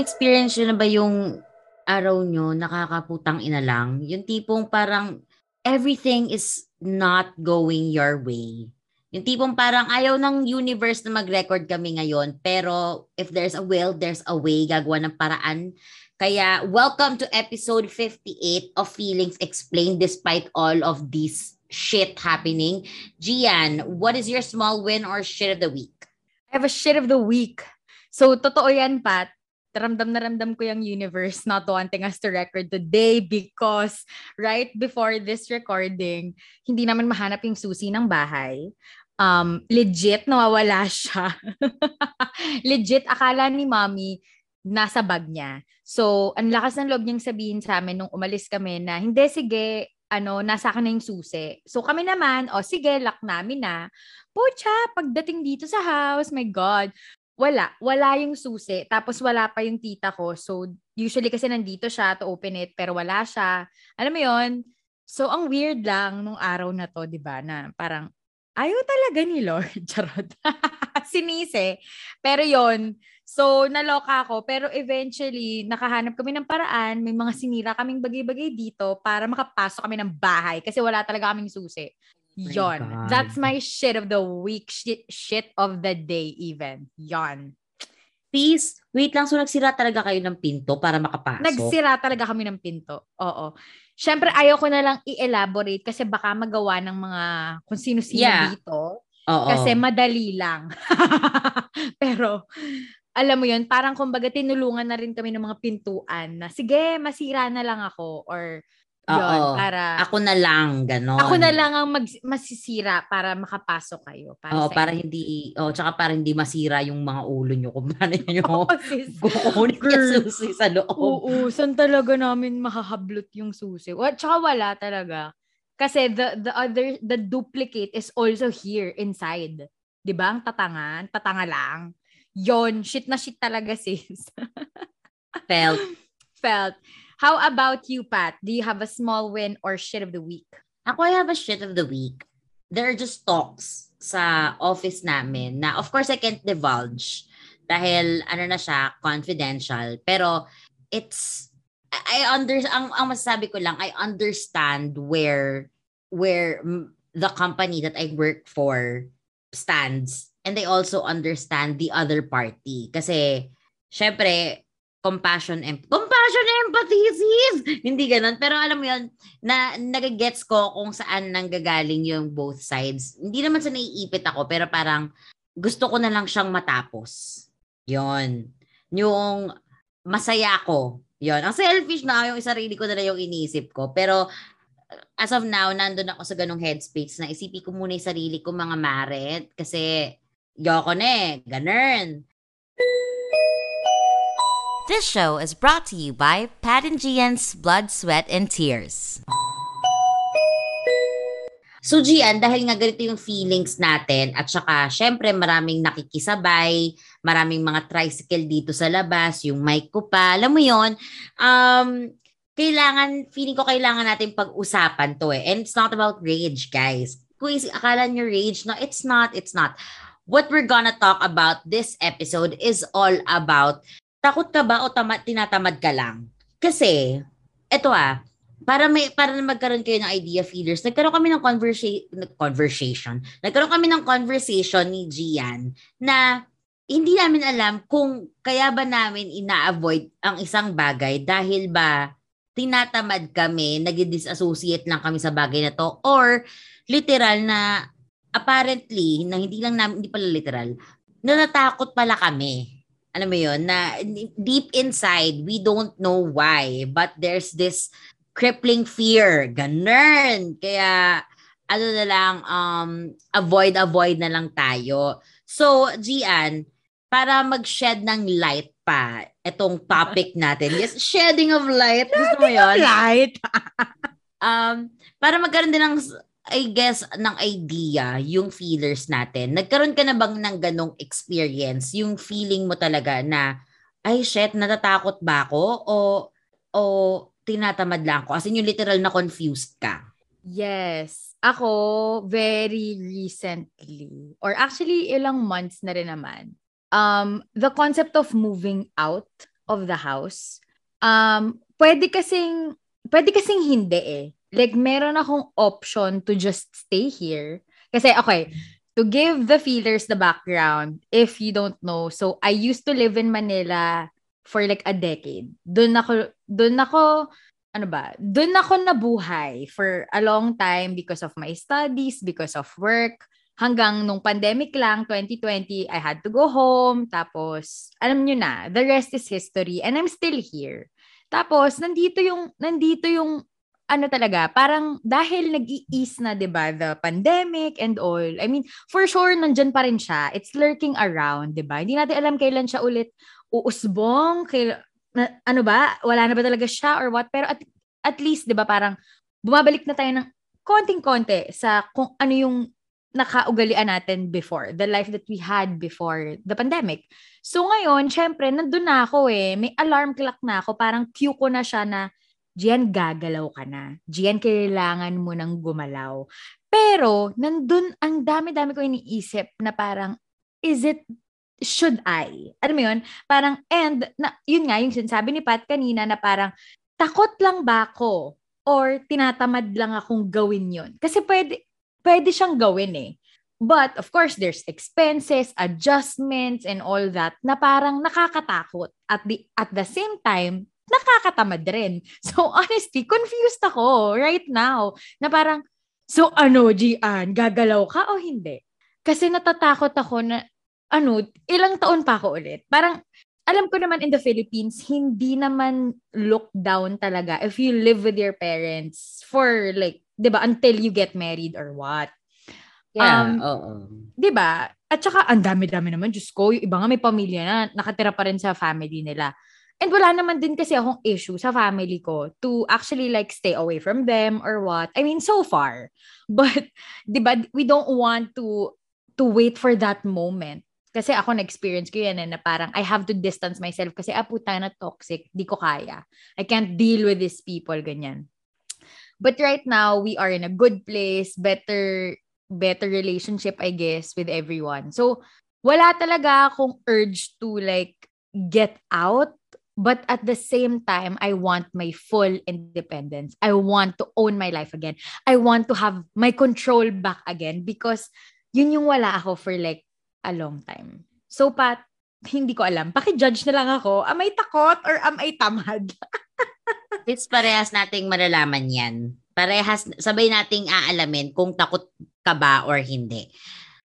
Healers na experience yun na ba yung araw nyo, nakakaputang ina lang? Yung tipong parang everything is not going your way. Yung tipong parang ayaw ng universe na mag-record kami ngayon, pero if there's a will, there's a way, gagawa ng paraan. Kaya welcome to episode 58 of Feelings Explained despite all of this shit happening. Gian, what is your small win or shit of the week? I have a shit of the week. So, totoo yan, Pat ramdam na ramdam ko yung universe not wanting us to record today because right before this recording, hindi naman mahanap yung susi ng bahay. Um, legit, nawawala siya. legit, akala ni mommy, nasa bag niya. So, ang lakas ng loob niyang sabihin sa amin nung umalis kami na, hindi, sige, ano, nasa akin na yung susi. So, kami naman, o oh, sige, lock namin na. Pucha, pagdating dito sa house, my God, wala. Wala yung susi. Tapos wala pa yung tita ko. So, usually kasi nandito siya to open it, pero wala siya. Alam mo yon So, ang weird lang nung araw na to, di ba, na parang, ayaw talaga ni Lord. Charot. Sinise. Pero yon So, naloka ako. Pero eventually, nakahanap kami ng paraan. May mga sinira kaming bagay-bagay dito para makapasok kami ng bahay kasi wala talaga kaming susi. Yon. That's my shit of the week. Shit, shit of the day even. Yon. Peace. Wait lang, so nagsira talaga kayo ng pinto para makapasok? Nagsira talaga kami ng pinto. Oo. Siyempre, ayaw ko na lang i-elaborate kasi baka magawa ng mga kung sino-sino yeah. dito. Oo. Kasi madali lang. Pero, alam mo yun, parang kumbaga tinulungan na rin kami ng mga pintuan na, sige, masira na lang ako. Or, yun, para... Ako na lang, gano'n. Ako na lang ang mag, masisira para makapasok kayo. Para Oo, para inyo. hindi, oh, tsaka para hindi masira yung mga ulo nyo kung paano nyo kukunin yung susi sa loob. Oo, saan talaga namin makahablot yung susi? What, tsaka wala talaga. Kasi the, the other, the duplicate is also here inside. Di ba? Ang tatangan, tatanga lang. Yon, shit na shit talaga sis. Felt. Felt. How about you, Pat? Do you have a small win or shit of the week? Ako, I have a shit of the week. There are just talks sa office namin na of course I can't divulge dahil ano na siya, confidential. Pero it's, I under, ang, ang masasabi ko lang, I understand where, where the company that I work for stands. And they also understand the other party. Kasi, syempre, compassion and compassion empathy sis hindi ganun. Pero alam mo yon na nagagets ko kung saan nanggagaling yung both sides. Hindi naman sa naiipit ako pero parang gusto ko na lang siyang matapos. Yon yung masaya ako. Yon ang selfish na yung sarili ko na lang yung iniisip ko. Pero as of now nandun ako sa ganung headspace na isipin ko muna yung sarili ko mga maret. Kasi yoko na eh. Ganun This show is brought to you by Pat and Gian's Blood, Sweat, and Tears. So Gian, dahil nga ganito yung feelings natin at saka syempre maraming nakikisabay, maraming mga tricycle dito sa labas, yung mic ko pa, alam mo yon um, kailangan, feeling ko kailangan natin pag-usapan to eh. And it's not about rage, guys. Kung akala nyo rage, no, it's not, it's not. What we're gonna talk about this episode is all about takot ka ba o tama, tinatamad ka lang? Kasi, eto ah, para may para magkaroon kayo ng idea feeders, nagkaroon kami ng conversation conversation. Nagkaroon kami ng conversation ni Gian na hindi namin alam kung kaya ba namin ina-avoid ang isang bagay dahil ba tinatamad kami, nag-disassociate lang kami sa bagay na to or literal na apparently na hindi lang namin hindi pala literal, natatakot pala kami alam mo yon na deep inside, we don't know why, but there's this crippling fear. Ganun. Kaya, ano na lang, um, avoid, avoid na lang tayo. So, Gian, para mag-shed ng light pa itong topic natin. Yes, shedding of light. Gusto mo yun? light. um, para magkaroon din ng I guess, ng idea yung feelers natin. Nagkaroon ka na bang ng ganong experience? Yung feeling mo talaga na, ay shit, natatakot ba ako? O, o tinatamad lang ako? As in yung literal na confused ka? Yes. Ako, very recently, or actually ilang months na rin naman, um, the concept of moving out of the house, um, pwede kasing, pwede kasing hindi eh. Like, meron akong option to just stay here. Kasi, okay, to give the feelers the background, if you don't know, so I used to live in Manila for like a decade. Doon ako, doon ako, ano ba, doon ako nabuhay for a long time because of my studies, because of work, hanggang nung pandemic lang, 2020, I had to go home. Tapos, alam nyo na, the rest is history. And I'm still here. Tapos, nandito yung, nandito yung, ano talaga, parang dahil nag-i-ease na, di ba, the pandemic and all. I mean, for sure, nandyan pa rin siya. It's lurking around, di ba? Hindi natin alam kailan siya ulit uusbong, kail, ano ba, wala na ba talaga siya or what? Pero at, at least, di ba, parang bumabalik na tayo ng konting-konti sa kung ano yung nakaugalian natin before, the life that we had before the pandemic. So ngayon, syempre, nandun na ako eh. May alarm clock na ako. Parang cue ko na siya na, Gian, gagalaw ka na. Gian, kailangan mo nang gumalaw. Pero, nandun, ang dami-dami ko iniisip na parang, is it, should I? Alam mo yun? Parang, and, na, yun nga, yung sinasabi ni Pat kanina na parang, takot lang ba ako? Or tinatamad lang akong gawin yun? Kasi pwede, pwede siyang gawin eh. But of course, there's expenses, adjustments, and all that na parang nakakatakot. At the, at the same time, nakakatamad rin. So honestly, confused ako right now. Na parang, so ano, Gian, gagalaw ka o hindi? Kasi natatakot ako na, ano, ilang taon pa ako ulit. Parang, alam ko naman in the Philippines, hindi naman look down talaga if you live with your parents for like 'di ba, until you get married or what. Yeah, um, oo. 'Di ba? At saka ang dami-dami naman, just ko, yung iba nga may pamilya na nakatira pa rin sa family nila. And wala naman din kasi akong issue sa family ko to actually like stay away from them or what. I mean, so far. But, di ba, we don't want to to wait for that moment. Kasi ako na-experience ko yan eh, na parang I have to distance myself kasi ah, puta na toxic, di ko kaya. I can't deal with these people, ganyan. But right now, we are in a good place, better better relationship, I guess, with everyone. So, wala talaga akong urge to like get out. But at the same time, I want my full independence. I want to own my life again. I want to have my control back again because yun yung wala ako for like a long time. So, Pat, hindi ko alam. Paki-judge na lang ako. Am I takot or am I tamad? It's parehas nating malalaman yan. Parehas, sabay nating aalamin kung takot ka ba or hindi.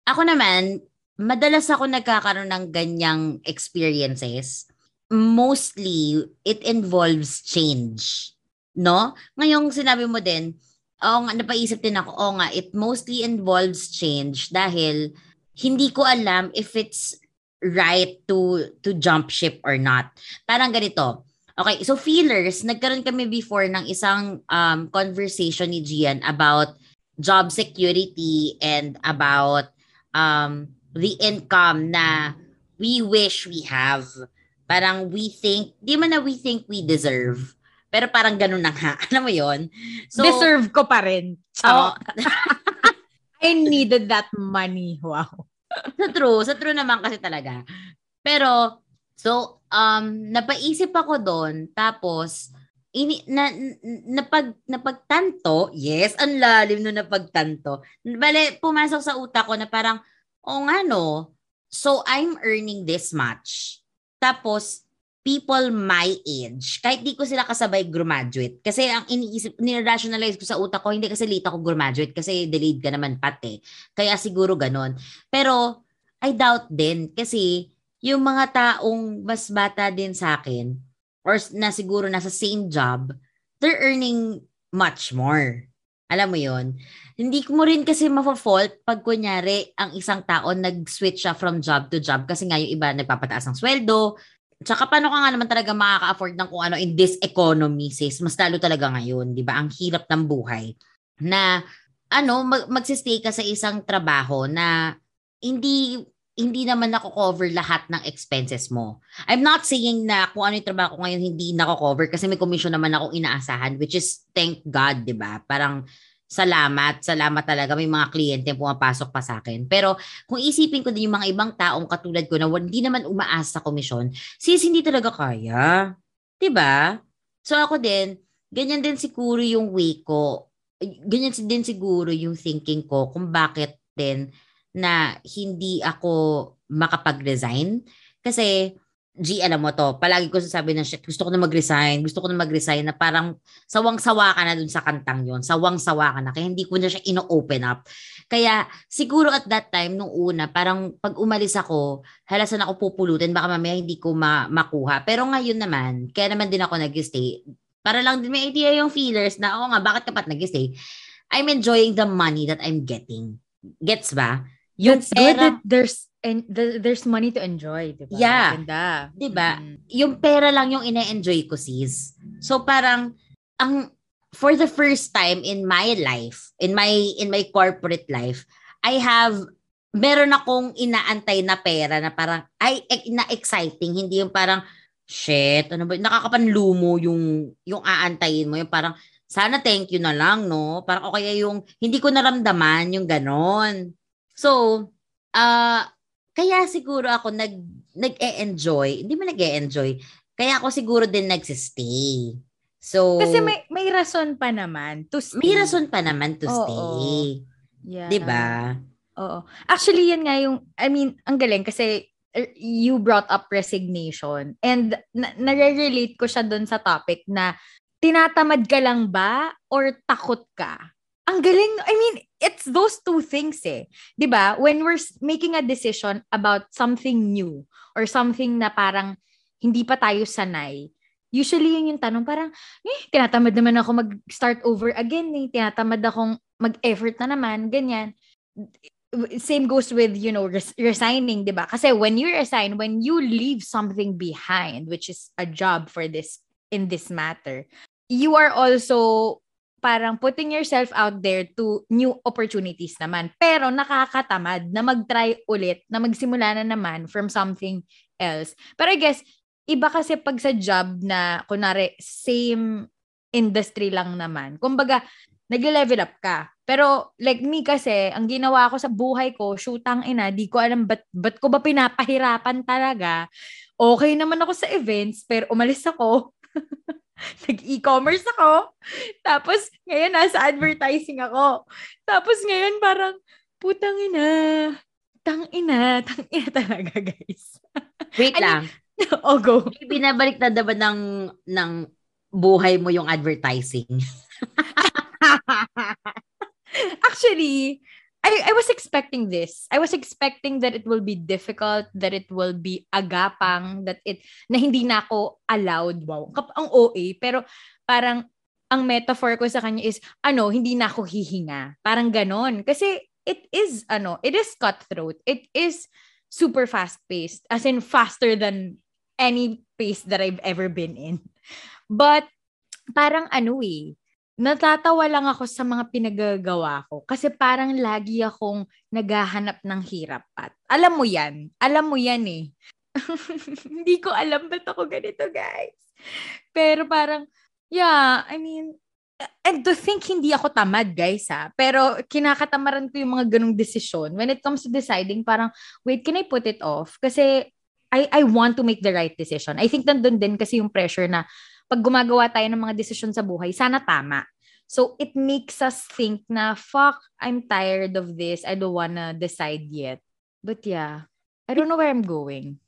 Ako naman, madalas ako nagkakaroon ng ganyang experiences. Mostly, it involves change. No? Ngayong sinabi mo din, oh, nga, napaisip din ako, oh nga, it mostly involves change dahil hindi ko alam if it's right to to jump ship or not. Parang ganito, Okay, so feelers, nagkaroon kami before ng isang um, conversation ni Gian about job security and about um, the income na we wish we have. Parang we think, di man na we think we deserve. Pero parang ganun na nga. Alam mo yon so, Deserve ko pa rin. Oh, I needed that money. Wow. sa true. Sa true naman kasi talaga. Pero, so, um, napaisip ako doon, tapos, ini, na, napag, napagtanto, yes, ang lalim no napagtanto. Bale, pumasok sa utak ko na parang, o oh, nga no, so I'm earning this much. Tapos, people my age, kahit di ko sila kasabay graduate, kasi ang iniisip, nirationalize ko sa utak ko, hindi kasi late ako graduate, kasi delayed ka naman pati. Kaya siguro ganon. Pero, I doubt din, kasi yung mga taong mas bata din sa akin or na siguro nasa same job, they're earning much more. Alam mo yon Hindi ko mo rin kasi mafa-fault pag kunyari ang isang tao nag-switch siya from job to job kasi nga yung iba nagpapataas ng sweldo. Tsaka paano ka nga naman talaga makaka-afford ng kung ano in this economy sis? Mas lalo talaga ngayon, di ba? Ang hirap ng buhay. Na ano, mag- magsistay ka sa isang trabaho na hindi hindi naman nako-cover lahat ng expenses mo. I'm not saying na kung ano yung trabaho ko ngayon hindi nako-cover kasi may commission naman akong inaasahan which is thank God, 'di ba? Parang salamat, salamat talaga. May mga kliyente pumapasok pa sa akin. Pero kung isipin ko din yung mga ibang taong katulad ko na hindi naman umaasa sa komisyon, sis, hindi talaga kaya. 'Di ba? So ako din, ganyan din siguro yung way ko. Ganyan din siguro yung thinking ko kung bakit din na hindi ako makapag-resign. Kasi G, alam mo to, palagi ko sasabi na shit, gusto ko na mag-resign, gusto ko na mag-resign na parang sawang-sawa ka na dun sa kantang yon sawang-sawa ka na, kaya hindi ko na siya ino-open up. Kaya siguro at that time, nung una, parang pag umalis ako, halasan ako pupulutin, baka mamaya hindi ko ma- makuha. Pero ngayon naman, kaya naman din ako nag-stay, para lang din may idea yung feelers na, oo nga, bakit ka pat nag-stay? I'm enjoying the money that I'm getting. Gets ba? Yung That's pera, good that there's and the, there's money to enjoy, di ba? Yeah. Ganda. Di ba? Mm-hmm. Yung pera lang yung ine-enjoy ko, sis. So parang, ang, for the first time in my life, in my, in my corporate life, I have, meron akong inaantay na pera na parang, ay, na exciting. Hindi yung parang, shit, ano ba, nakakapanlumo yung, yung aantayin mo. Yung parang, sana thank you na lang, no? Parang, o kaya yung, hindi ko naramdaman yung ganon. So, uh, kaya siguro ako nag nag-e-enjoy, hindi mo nag-e-enjoy. Kaya ako siguro din nagsistay. So Kasi may may rason pa naman to stay. May rason pa naman to Oo, stay. Yeah. 'Di ba? Oo. Actually, yan nga yung I mean, ang galing kasi er, you brought up resignation and na- nare-relate ko siya doon sa topic na tinatamad ka lang ba or takot ka? Ang galing, I mean, it's those two things eh. ba? When we're making a decision about something new or something na parang hindi pa tayo sanay, usually yun yung tanong parang, eh, tinatamad naman ako mag-start over again eh. Tinatamad akong mag-effort na naman, ganyan. Same goes with, you know, res- resigning, di ba? Kasi when you resign, when you leave something behind, which is a job for this, in this matter, you are also parang putting yourself out there to new opportunities naman. Pero nakakatamad na mag-try ulit, na magsimula na naman from something else. Pero I guess, iba kasi pag sa job na, kunwari, same industry lang naman. Kumbaga, nag-level up ka. Pero like me kasi, ang ginawa ko sa buhay ko, shootang ina, di ko alam ba't, ba't ko ba pinapahirapan talaga. Okay naman ako sa events, pero umalis ako. nag-e-commerce ako. Tapos, ngayon nasa advertising ako. Tapos ngayon parang, putang ina, tang ina, tang ina talaga, guys. Wait lang. oh, go. Binabalik na ba ng, ng buhay mo yung advertising? Actually, I, I was expecting this. I was expecting that it will be difficult, that it will be agapang, that it, na hindi na ako allowed. Wow. Ang OA. Pero parang, ang metaphor ko sa kanya is, ano, hindi na ako hihinga. Parang ganon. Kasi it is, ano, it is cutthroat. It is super fast-paced. As in, faster than any pace that I've ever been in. But, parang ano eh, natatawa lang ako sa mga pinagagawa ko kasi parang lagi akong naghahanap ng hirap at alam mo yan alam mo yan eh. Hindi ko alam ba't ako ganito guys. Pero parang yeah I mean and to think hindi ako tamad guys ha. Pero kinakatamaran ko yung mga ganong desisyon. When it comes to deciding parang wait can I put it off? Kasi I I want to make the right decision. I think nandun din kasi yung pressure na pag gumagawa tayo ng mga desisyon sa buhay, sana tama. So it makes us think na, fuck, I'm tired of this. I don't wanna decide yet. But yeah, I don't know where I'm going.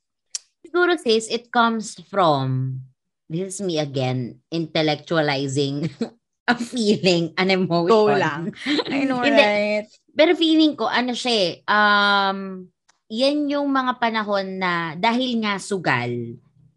Siguro sis, it comes from, this is me again, intellectualizing a feeling, an emotion. Go lang. I know, right? Pero feeling ko, ano siya eh, um, yan yung mga panahon na dahil nga sugal,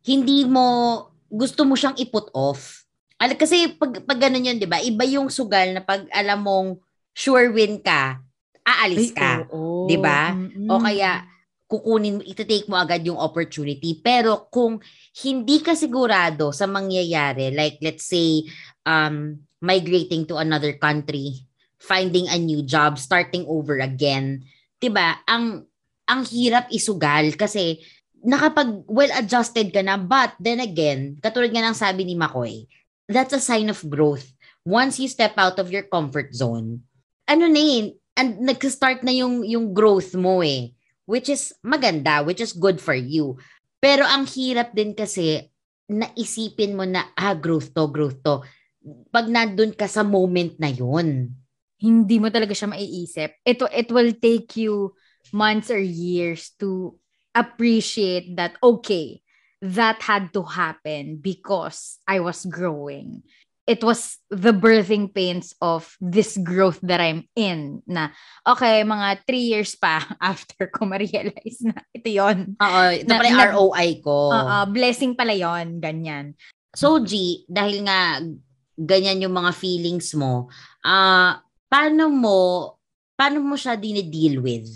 hindi mo gusto mo siyang i-put off. Al kasi pag, pag ganun yun, di ba? Iba yung sugal na pag alam mong sure win ka, aalis ka. oh, di ba? Mm-hmm. O kaya, kukunin mo, iti-take mo agad yung opportunity. Pero kung hindi ka sigurado sa mangyayari, like let's say, um, migrating to another country, finding a new job, starting over again, 'di ba? Ang ang hirap isugal kasi nakapag well-adjusted ka na, but then again, katulad nga ng sabi ni Makoy, that's a sign of growth. once you step out of your comfort zone, ano na yun, and nag-start na yung, yung growth mo eh. Which is maganda, which is good for you. Pero ang hirap din kasi, naisipin mo na, ah, growth to, growth to. Pag nandun ka sa moment na yun. Hindi mo talaga siya maiisip. It, it will take you months or years to appreciate that, okay, that had to happen because I was growing. It was the birthing pains of this growth that I'm in na, okay, mga three years pa after ko ma-realize na ito yon Oo, ito Na- pala yung ROI ko. Oo, blessing pala yon ganyan. So, G, dahil nga ganyan yung mga feelings mo, ah paano mo, paano mo siya dine-deal with?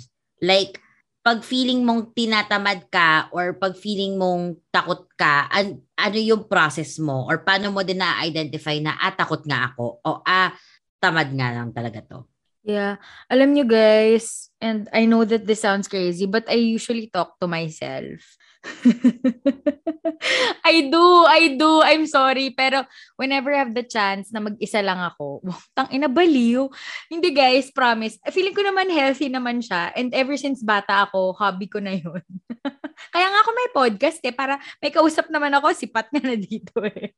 Like, pag feeling mong tinatamad ka or pag feeling mong takot ka, an- ano yung process mo? Or paano mo din na-identify na, ah, takot nga ako? O, ah, tamad nga lang talaga to. Yeah. Alam nyo guys, and I know that this sounds crazy, but I usually talk to myself. I do, I do. I'm sorry. Pero whenever I have the chance na mag-isa lang ako, tang inabaliw. Hindi guys, promise. Feeling ko naman healthy naman siya. And ever since bata ako, hobby ko na yun. Kaya nga ako may podcast eh, para may kausap naman ako, sipat nga na dito eh.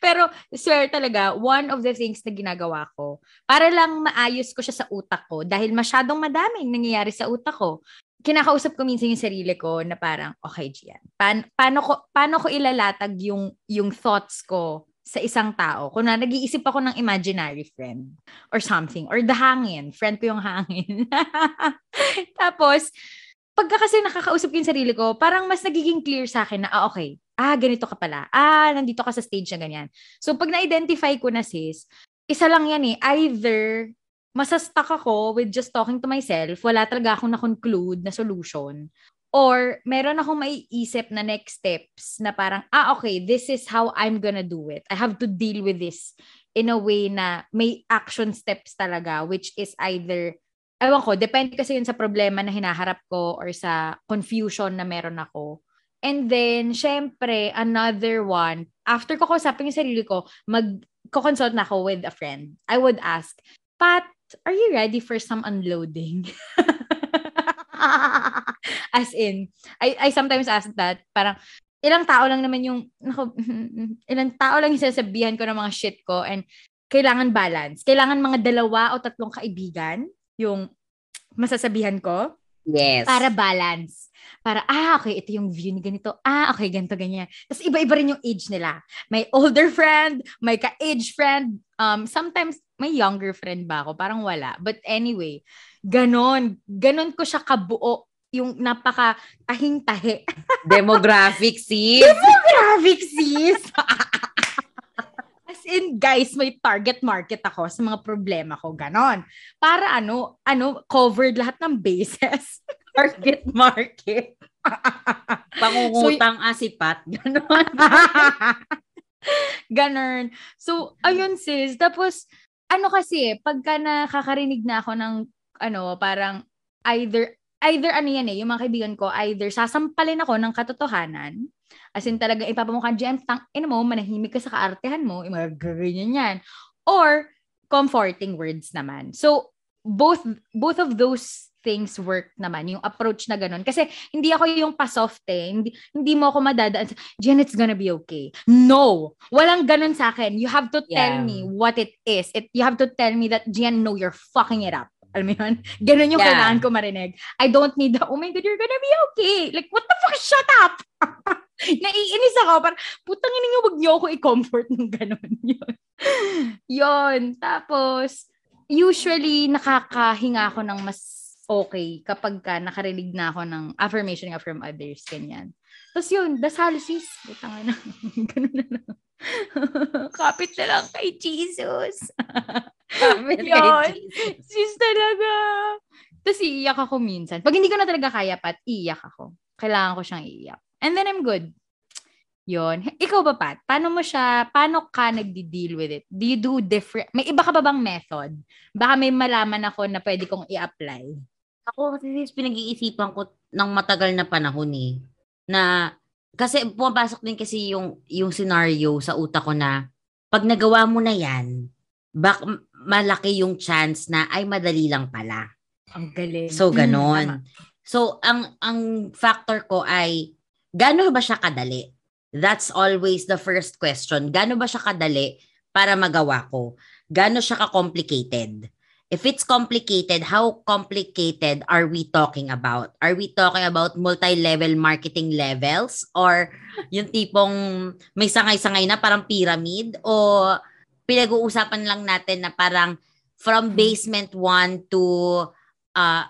Pero swear talaga, one of the things na ginagawa ko, para lang maayos ko siya sa utak ko, dahil masyadong madaming nangyayari sa utak ko, kinakausap ko minsan yung sarili ko na parang, okay, Gian, pan- paano, ko, paano ko ilalatag yung, yung thoughts ko sa isang tao? Kung na nag-iisip ako ng imaginary friend or something, or the hangin, friend ko yung hangin. Tapos, pagka kasi nakakausap ko yung sarili ko, parang mas nagiging clear sa akin na, ah, okay, ah, ganito ka pala. Ah, nandito ka sa stage na ganyan. So, pag na-identify ko na sis, isa lang yan eh, either masastuck ako with just talking to myself, wala talaga akong na-conclude na solution, or meron akong maiisip na next steps na parang, ah, okay, this is how I'm gonna do it. I have to deal with this in a way na may action steps talaga, which is either ewan ko, depende kasi yun sa problema na hinaharap ko or sa confusion na meron ako. And then, syempre, another one, after ko kausapin yung sarili ko, mag-consult na ako with a friend. I would ask, Pat, are you ready for some unloading? As in, I, I sometimes ask that, parang, ilang tao lang naman yung, naku, ilang tao lang yung sasabihan ko ng mga shit ko and kailangan balance. Kailangan mga dalawa o tatlong kaibigan yung masasabihan ko Yes. para balance. Para, ah, okay, ito yung view ni ganito. Ah, okay, ganito, ganyan. Tapos iba-iba rin yung age nila. May older friend, may ka-age friend. Um, sometimes, may younger friend ba ako? Parang wala. But anyway, ganon. Ganon ko siya kabuo. Yung napaka tahing-tahi. Demographic, sis. Demographic, sis! In, guys, may target market ako sa mga problema ko. Ganon. Para ano, ano, covered lahat ng bases. Target market. Pangungutang asipat. Ganon. Ganon. So, ayun sis. Tapos, ano kasi, pagka nakakarinig na ako ng, ano, parang either, either ano yan eh, yung mga kaibigan ko, either sasampalin ako ng katotohanan, as in talaga ipapamukha dyan, tang, ina mo, manahimik ka sa kaartehan mo, yung mga ganyan yan. Or, comforting words naman. So, both, both of those things work naman, yung approach na ganun. Kasi hindi ako yung pa-soft eh. Hindi, hindi mo ako madadaan. Jen, it's gonna be okay. No! Walang ganun sa akin. You have to tell Yeah. me what it is. It, you have to tell me that, Jen, no, you're fucking it up. Alam mo yun? Ganun yung Yeah. kailangan ko marinig. I don't need the, oh my God, you're gonna be okay. Like, what the fuck? Shut up! Naiinis ako. Parang, putang ina niyo, wag niyo ako i-comfort ng ganun. Yun. Yun. Tapos, usually, nakakahinga ako ng mas okay kapag ka nakarinig na ako ng affirmation nga from others, ganyan. Tapos yun, dasal sis. Butang na. Ganun na lang. Kapit na lang kay Jesus. Kapit kay. Jesus. Sis talaga. Tapos iiyak ako minsan. Pag hindi ko na talaga kaya, Pat, iiyak ako. Kailangan ko siyang iiyak. And then I'm good. Yon. Ikaw ba, Pat? Paano mo siya, paano ka nagdi-deal with it? Do you do different, may iba ka ba bang method? Baka may malaman ako na pwede kong i-apply. Ako sis, pinag-iisipan ko ng matagal na panahon eh. Na, kasi pumapasok din kasi yung, yung scenario sa utak ko na, pag nagawa mo na yan, bak malaki yung chance na ay madali lang pala. Ang galing. So, Mm, ganon. tama. so, ang ang factor ko ay, gaano ba siya kadali? That's always the first question. Gaano ba siya kadali para magawa ko? Gaano siya ka-complicated? If it's complicated, how complicated are we talking about? Are we talking about multi-level marketing levels? Or yung tipong may sangay-sangay na parang pyramid? O pinag-uusapan lang natin na parang from basement 1 to uh,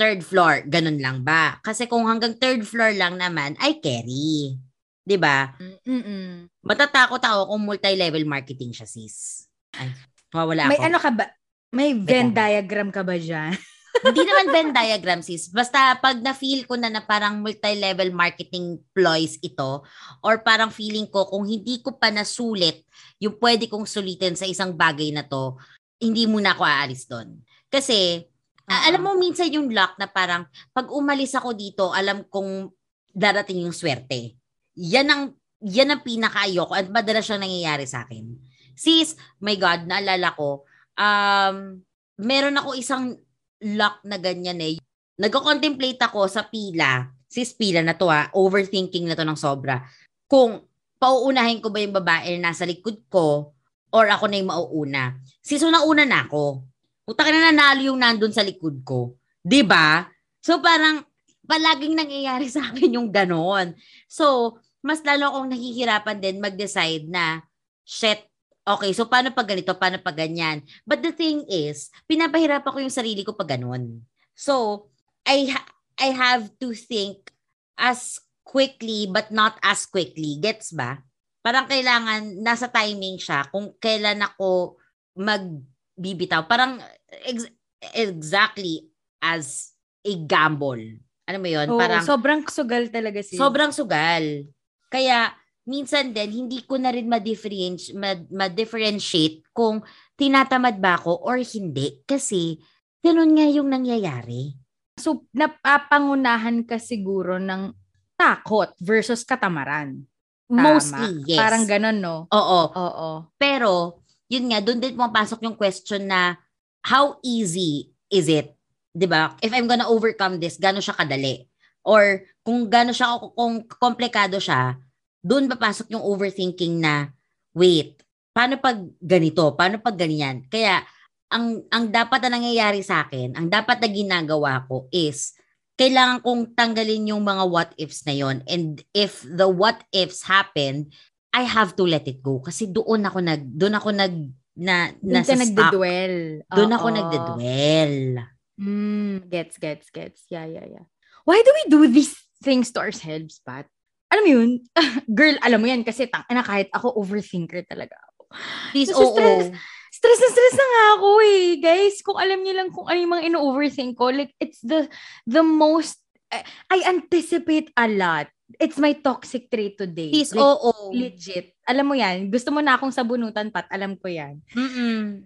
third floor, ganun lang ba? Kasi kung hanggang third floor lang naman, ay carry. 'Di ba? Mm-mm. Matatakot ako kung multi-level marketing siya, sis. Ay, mawala May ako. ano ka ba? May Venn diagram ka ba dyan? Hindi naman Venn diagram, sis. Basta pag na-feel ko na na parang multi-level marketing ploys ito, or parang feeling ko kung hindi ko pa nasulit yung pwede kong sulitin sa isang bagay na to, hindi muna ako aalis doon. Kasi, Oo. alam mo minsan yung luck na parang pag umalis ako dito, alam kong darating yung swerte. Yan ang yan ang pinakaayoko at madalas siyang nangyayari sa akin. Sis, my God, naalala ko, um, meron ako isang luck na ganyan eh. Nagko-contemplate ako sa pila, sis pila na to ha, overthinking na to ng sobra. Kung pauunahin ko ba yung babae na nasa likod ko or ako na yung mauuna. Sis, so nauna na ako. Puta ka na nanalo yung nandun sa likod ko. 'Di ba? So parang palaging nangyayari sa akin yung ganon. So, mas lalo akong nahihirapan din mag-decide na, shit, okay, so paano pag ganito, paano pag ganyan? But the thing is, pinapahirapan ko yung sarili ko pag ganun. So, I, ha- I have to think as quickly but not as quickly. Gets ba? Parang kailangan, nasa timing siya kung kailan ako magbibitaw. Parang ex- exactly as a gamble. Ano mo yun? Oo, Parang sobrang sugal talaga si. Sobrang sugal. Kaya, minsan din, hindi ko na rin ma-differentiate, ma-differentiate kung tinatamad ba ako or hindi. Kasi, ganun nga yung nangyayari. So, napapangunahan ka siguro ng takot versus katamaran. Tama. Mostly, yes. Parang ganun, no? Oo. Oo. Pero, yun nga, doon din pumapasok yung question na, how easy is it? 'Di ba? If I'm gonna overcome this, gano'n siya kadali? Or, kung gano'n siya, kung komplikado siya, doon papasok yung overthinking na, wait, paano pag ganito? Paano pag ganyan? Kaya, ang ang dapat na nangyayari sa akin, ang dapat na ginagawa ko is, kailangan kong tanggalin yung mga what ifs na yon and if the what ifs happen I have to let it go kasi doon ako nag doon ako nag na Doon nasa nagdedwell. Doon ako nagdedwell. Mm, gets, gets, gets. Yeah, yeah, yeah. Why do we do these things to ourselves, Pat? Alam mo yun? Girl, alam mo yan kasi tang, na kahit ako overthinker talaga ako. Please, oo. stress. Stress na stress na nga ako eh. Guys, kung alam niyo lang kung ano yung mga ino-overthink ko, like, it's the, the most, I, I anticipate a lot. It's my toxic trait today. Please, Like, oo. Legit. Alam mo yan. Gusto mo na akong sabunutan, Pat. Alam ko yan. Mm-mm.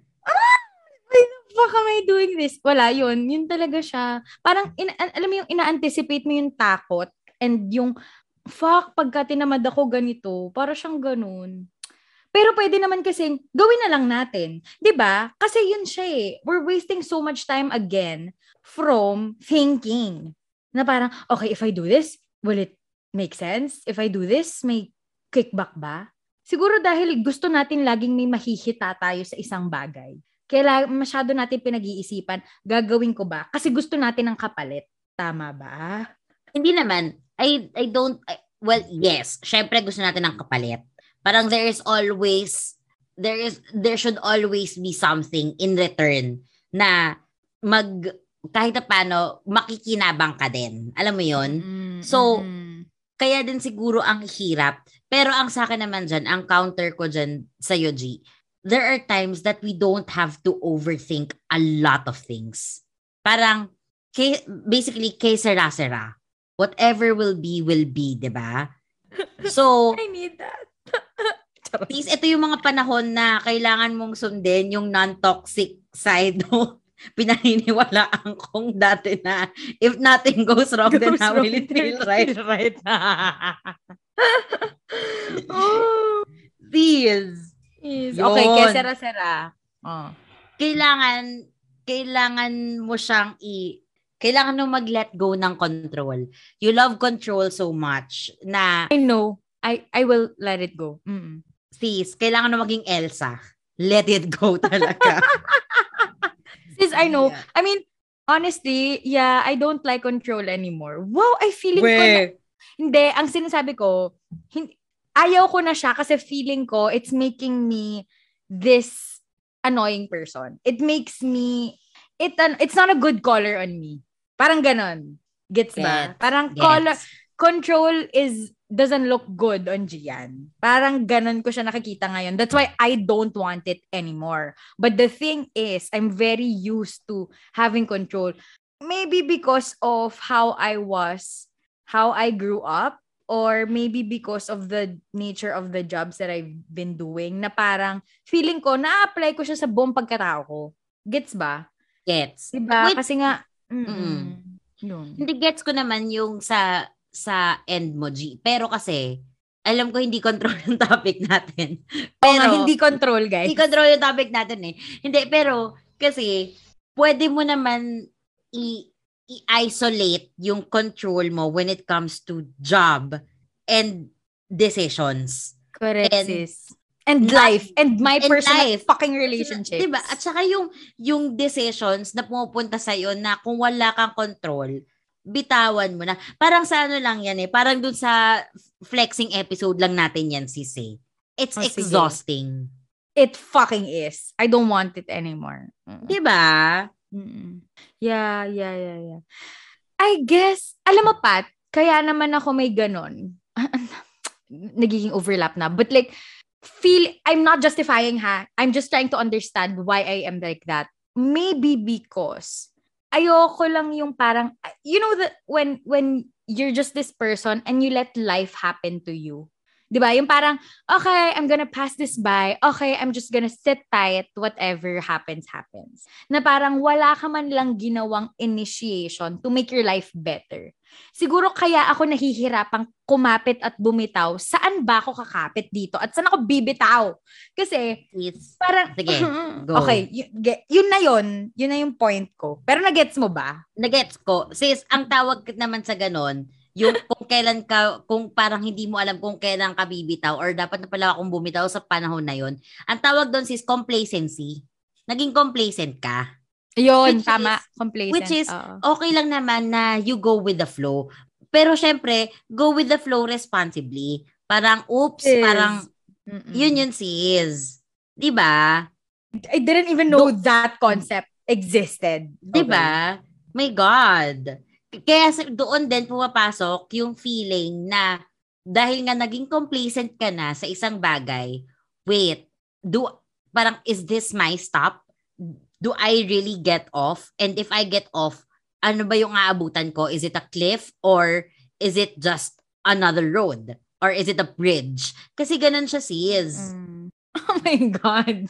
Why the fuck am I doing this? Wala, yun. Yun talaga siya. Parang, ina- alam mo yung ina-anticipate mo yung takot and yung, fuck, pagka tinamad ako ganito, para siyang ganun. Pero pwede naman kasi, gawin na lang natin. 'Di ba? Kasi yun siya eh. We're wasting so much time again from thinking. Na parang, okay, if I do this, will it make sense? If I do this, may kickback ba? Siguro dahil gusto natin laging may mahihita tayo sa isang bagay. Kaya masyado natin pinag-iisipan, gagawin ko ba? Kasi gusto natin ng kapalit. Tama ba? Hindi naman. I, I don't, I- well, yes. Syempre gusto natin ng kapalit. Parang there is always, there is, there should always be something in return na mag, kahit na paano, makikinabang ka din. Alam mo yon Mm, So, mm. Kaya din siguro ang hirap. Pero ang sa akin naman dyan, ang counter ko dyan sa G, there are times that we don't have to overthink a lot of things. Parang, kay, basically, kay sera-sera. Whatever will be, will be, di ba? So, I need that. Please, ito yung mga panahon na kailangan mong sundin yung non-toxic side mo. Pinaniniwalaan kong dati na if nothing goes wrong, then Goes how will it feel right? right. oh, Please. is. Okay, kaya sera-sera. Oh. Kailangan, kailangan mo siyang i, kailangan mo mag-let go ng control. You love control so much na, I know. I I will let it go. Mm-mm. sis, kailangan mo maging Elsa. Let it go talaga. Sis, I know. Yeah. I mean, honestly, yeah, I don't like control anymore. Wow, I feeling ko na, hindi, ang sinasabi ko, hindi, ayaw ko na siya kasi feeling ko it's making me this annoying person. It makes me, it an, it's not a good color on me. Parang ganon. Gets ba? Parang Gets. color, control is doesn't look good on Gian. Parang ganun ko siya nakikita ngayon. That's why I don't want it anymore. But the thing is, I'm very used to having control. Maybe because of how I was, how I grew up, or maybe because of the nature of the jobs that I've been doing, na parang feeling ko, na-apply ko siya sa buong pagkatao ko. Gets ba? Gets. Diba? Wait. Kasi nga, mm Mm. Yun. Hindi gets ko naman yung sa sa end mo, G. Pero kasi, alam ko hindi control yung topic natin. Oo nga, Pero, hindi control, guys. Hindi control yung topic natin eh. Hindi, pero, kasi, pwede mo naman i- i-isolate yung control mo when it comes to job and decisions. Correct, And- sis. And life. And my and personal life. fucking relationships. Diba? At saka yung, yung decisions na pumupunta sa'yo na kung wala kang control, bitawan mo na. Parang sa ano lang yan eh. Parang dun sa flexing episode lang natin yan, sis eh. It's Oh, sige. exhausting. It fucking is. I don't want it anymore. Mm. Diba? Mm-mm. Yeah, yeah, yeah, yeah. I guess, alam mo, Pat, kaya naman ako may ganon. Nagiging overlap na. But like, feel, I'm not justifying ha. I'm just trying to understand why I am like that. Maybe because ayoko lang yung parang, you know, that when, when you're just this person and you let life happen to you. Di ba? Yung parang, okay, I'm gonna pass this by. Okay, I'm just gonna sit tight. Whatever happens, happens. Na parang wala ka man lang ginawang initiation to make your life better. Siguro kaya ako nahihirapang kumapit at bumitaw. Saan ba ako kakapit dito? At saan ako bibitaw? Kasi It's, parang, Sige, go. okay, y- yun na yun. Yun na yung point ko. Pero nagets mo ba? nagets ko. Sis, ang tawag naman sa ganon, yung kung kailan ka, kung parang hindi mo alam kung kailan ka bibitaw or dapat na pala akong bumitaw sa panahon na yon. Ang tawag doon sis complacency. Naging complacent ka. Yun, Which tama. is- Complacent. which is, oo. Okay lang naman na you go with the flow. Pero syempre, go with the flow responsibly. Parang, oops, Is. parang, Mm-mm. yun yun sis. 'Di ba? I didn't even know that concept existed. 'Di ba? My God. Kaya doon din pumapasok yung feeling na dahil nga naging complacent ka na sa isang bagay, wait, do parang is this my stop? Do I really get off? And if I get off, ano ba yung aabutan ko? Is it a cliff or is it just another road? Or is it a bridge? Kasi ganun siya sis. Mm. Oh my God.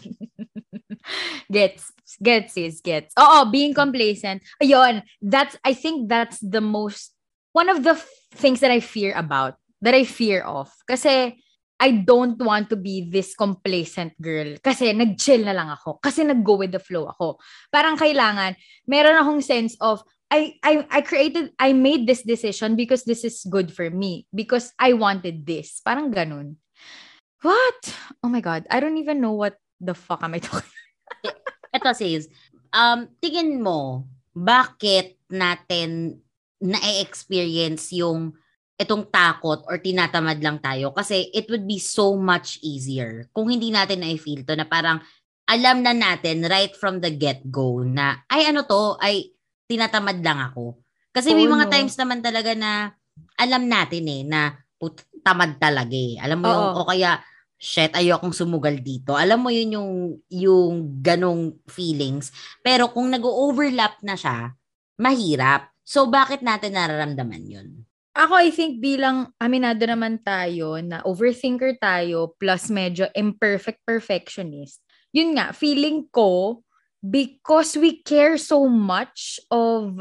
gets, gets, sis, gets. Oo, being complacent. Ayun, that's, I think that's the most, one of the things that I fear about, that I fear of. Kasi, I don't want to be this complacent girl. Kasi nag-chill na lang ako. Kasi nag-go with the flow ako. Parang kailangan, meron akong sense of, I, I, I created, I made this decision because this is good for me. Because I wanted this. Parang ganun. What? Oh my God. I don't even know what the fuck am I talking Ito sis, um, tingin mo, bakit natin na-experience yung itong takot or tinatamad lang tayo? Kasi it would be so much easier kung hindi natin na-feel to na parang alam na natin right from the get-go na ay ano to, ay tinatamad lang ako. Kasi may Oo, mga no? times naman talaga na alam natin eh na put, tamad talaga eh. Alam mo yung, Oo. o kaya shit, ayokong sumugal dito. Alam mo yun yung, yung ganong feelings. Pero kung nag-overlap na siya, mahirap. So, bakit natin nararamdaman yun? Ako, I think bilang aminado naman tayo na overthinker tayo plus medyo imperfect perfectionist. Yun nga, feeling ko, because we care so much of